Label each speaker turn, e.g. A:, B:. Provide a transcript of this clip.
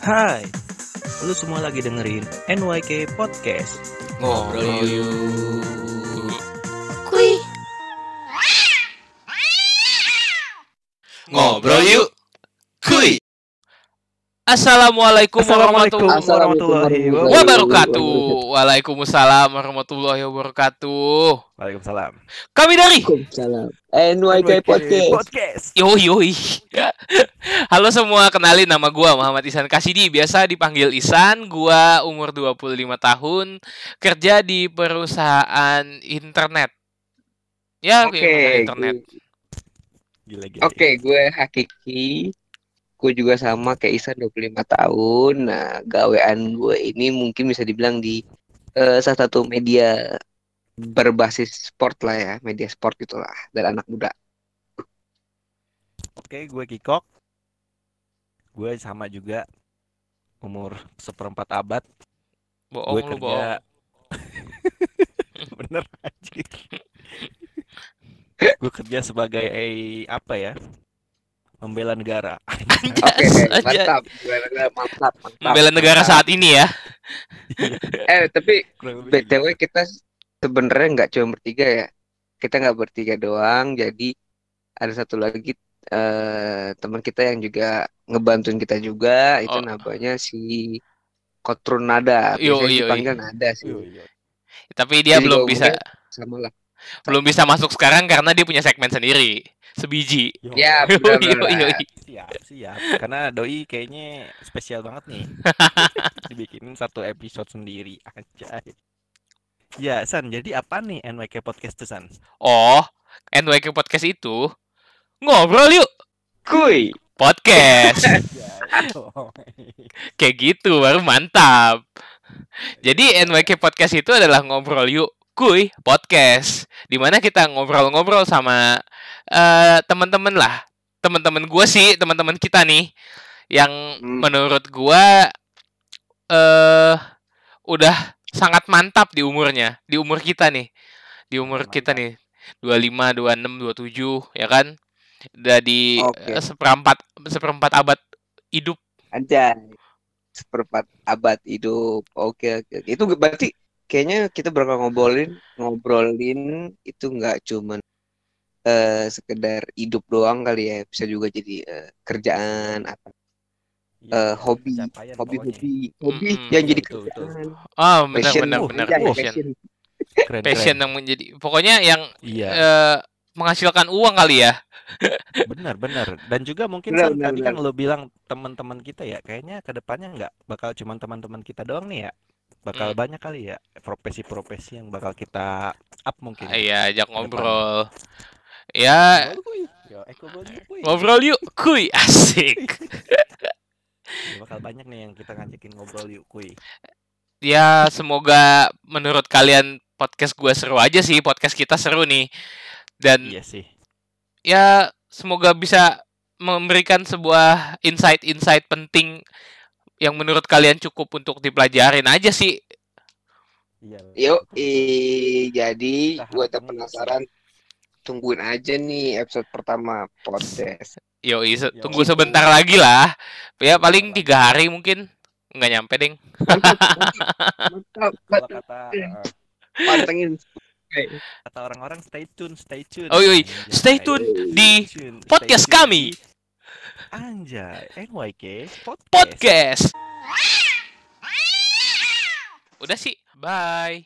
A: Hai, lu semua lagi dengerin NYK Podcast.
B: Ngobrol yuk.
C: Kuy.
B: Ngobrol yuk. Kuy.
D: Assalamualaikum warahmatullahi
A: warahmatullahi
D: wabarakatuh. Waalaikumsalam warahmatullahi wabarakatuh.
A: Waalaikumsalam.
D: Kami dari.
C: NYK Podcast.
A: Podcast.
D: Yoi yoi. Halo semua, kenalin nama gua Muhammad Isan Kasidi, biasa dipanggil Isan. Gua umur 25 tahun, kerja di perusahaan internet. Ya,
C: Oke.
D: perusahaan internet.
A: Gila gila.
C: Oke, gue Hakiki. Gue juga sama kayak Isan 25 tahun. Nah, gawean gue ini mungkin bisa dibilang di eh, salah satu media berbasis sport lah ya, media sport itulah dari anak muda.
A: Oke, gue Kikok. Gue sama juga umur seperempat abad. gue
D: Bohong lu, bohong.
A: kerja. Bener anjir. gue kerja sebagai eh, apa ya? Membela negara.
C: Oke,
D: Anjas,
C: mantap. Mantap, mantap.
D: Membela negara
C: mantap.
D: saat ini ya.
C: Eh, tapi
A: lebih gitu.
C: BTW kita sebenarnya nggak cuma bertiga ya. Kita nggak bertiga doang, jadi ada satu lagi eh, teman kita yang juga ngebantuin kita juga, itu
D: Oh.
C: namanya si Kotrun Nada.
D: Yo,
C: Biasanya
D: yo,
C: dipanggil Nada sih.
A: Yo, yo.
D: Tapi dia
C: Jadi
D: belum bisa
C: Sama lah.
D: Belum bisa masuk sekarang karena dia punya segmen sendiri. Sebiji.
C: Ya,
D: yoi.
A: Siap, siap. Karena doi kayaknya spesial banget nih. Dibikinin satu episode sendiri aja. Ya, San, jadi apa nih NYK Podcast tuh, San?
D: Oh, NYK Podcast itu ngobrol yuk
C: Kuy.
D: podcast.
A: Ya,
D: Kayak gitu baru mantap. Jadi NYK Podcast itu adalah ngobrol yuk kuy podcast. Di mana kita ngobrol-ngobrol sama eh teman-teman lah. Teman-teman gue sih, teman-teman kita nih yang
C: Hmm.
D: menurut gua eh udah sangat mantap di umurnya, di umur kita nih. Di umur
A: Mantap.
D: kita nih. 25, 26, 27 ya kan? Udah di
C: Oke.
D: eh, seperempat seperempat abad hidup.
C: Anjay. Seperempat abad hidup. Oke, oke. oke. Itu berarti kayaknya kita bakal ngobrolin ngobrolin itu nggak cuman eh sekedar hidup doang kali ya. Bisa juga jadi eh, kerjaan apa
A: Ya,
C: eh, hobi,
A: pencapaian
C: hobi,
A: pokoknya.
C: hobi, hobi
D: Mm-mm.
C: yang jadi
A: Betul, betul.
C: kerjaan.
D: Oh, benar
C: Passion.
D: benar
A: Oh,
D: benar
C: iya,
A: oh,
D: passion.
C: passion.
A: Keren,
D: Passion
A: keren.
D: yang menjadi pokoknya yang
A: Iya,
D: eh, menghasilkan uang kali ya.
A: benar, benar. Dan juga mungkin
C: Benar, benar,
A: tadi
C: benar.
A: kan lo bilang teman-teman kita ya, kayaknya ke depannya nggak bakal cuman teman-teman kita doang nih ya. Bakal
D: Hmm.
A: banyak kali ya profesi-profesi yang bakal kita up mungkin.
D: Iya, ajak ngobrol. Ya,
A: Ngobrol,
D: ngobrol yuk, kuy. Asik.
A: Ya, bakal banyak nih yang kita ngajakin ngobrol yuk, kuy.
D: Ya, semoga menurut kalian podcast gua seru aja sih, podcast kita seru nih. Dan
A: Iya sih.
D: ya semoga bisa memberikan sebuah insight-insight penting yang menurut kalian cukup untuk dipelajarin aja sih.
A: Iya.
C: Yuk, ih, jadi gue tak penasaran. Tungguin aja nih episode pertama podcast.
D: Yoi, se-
A: Yo.
D: tunggu sebentar lagi lah. Ya paling tiga hari mungkin. Nggak nyampe,
C: mantap.
A: kata eh,
C: Pantengin.
A: kata orang-orang stay tune, stay tune.
D: Oh, yoi. Stay tune di podcast kami.
A: Anjay, NYK Podcast.
D: Podcast. Udah sih, bye.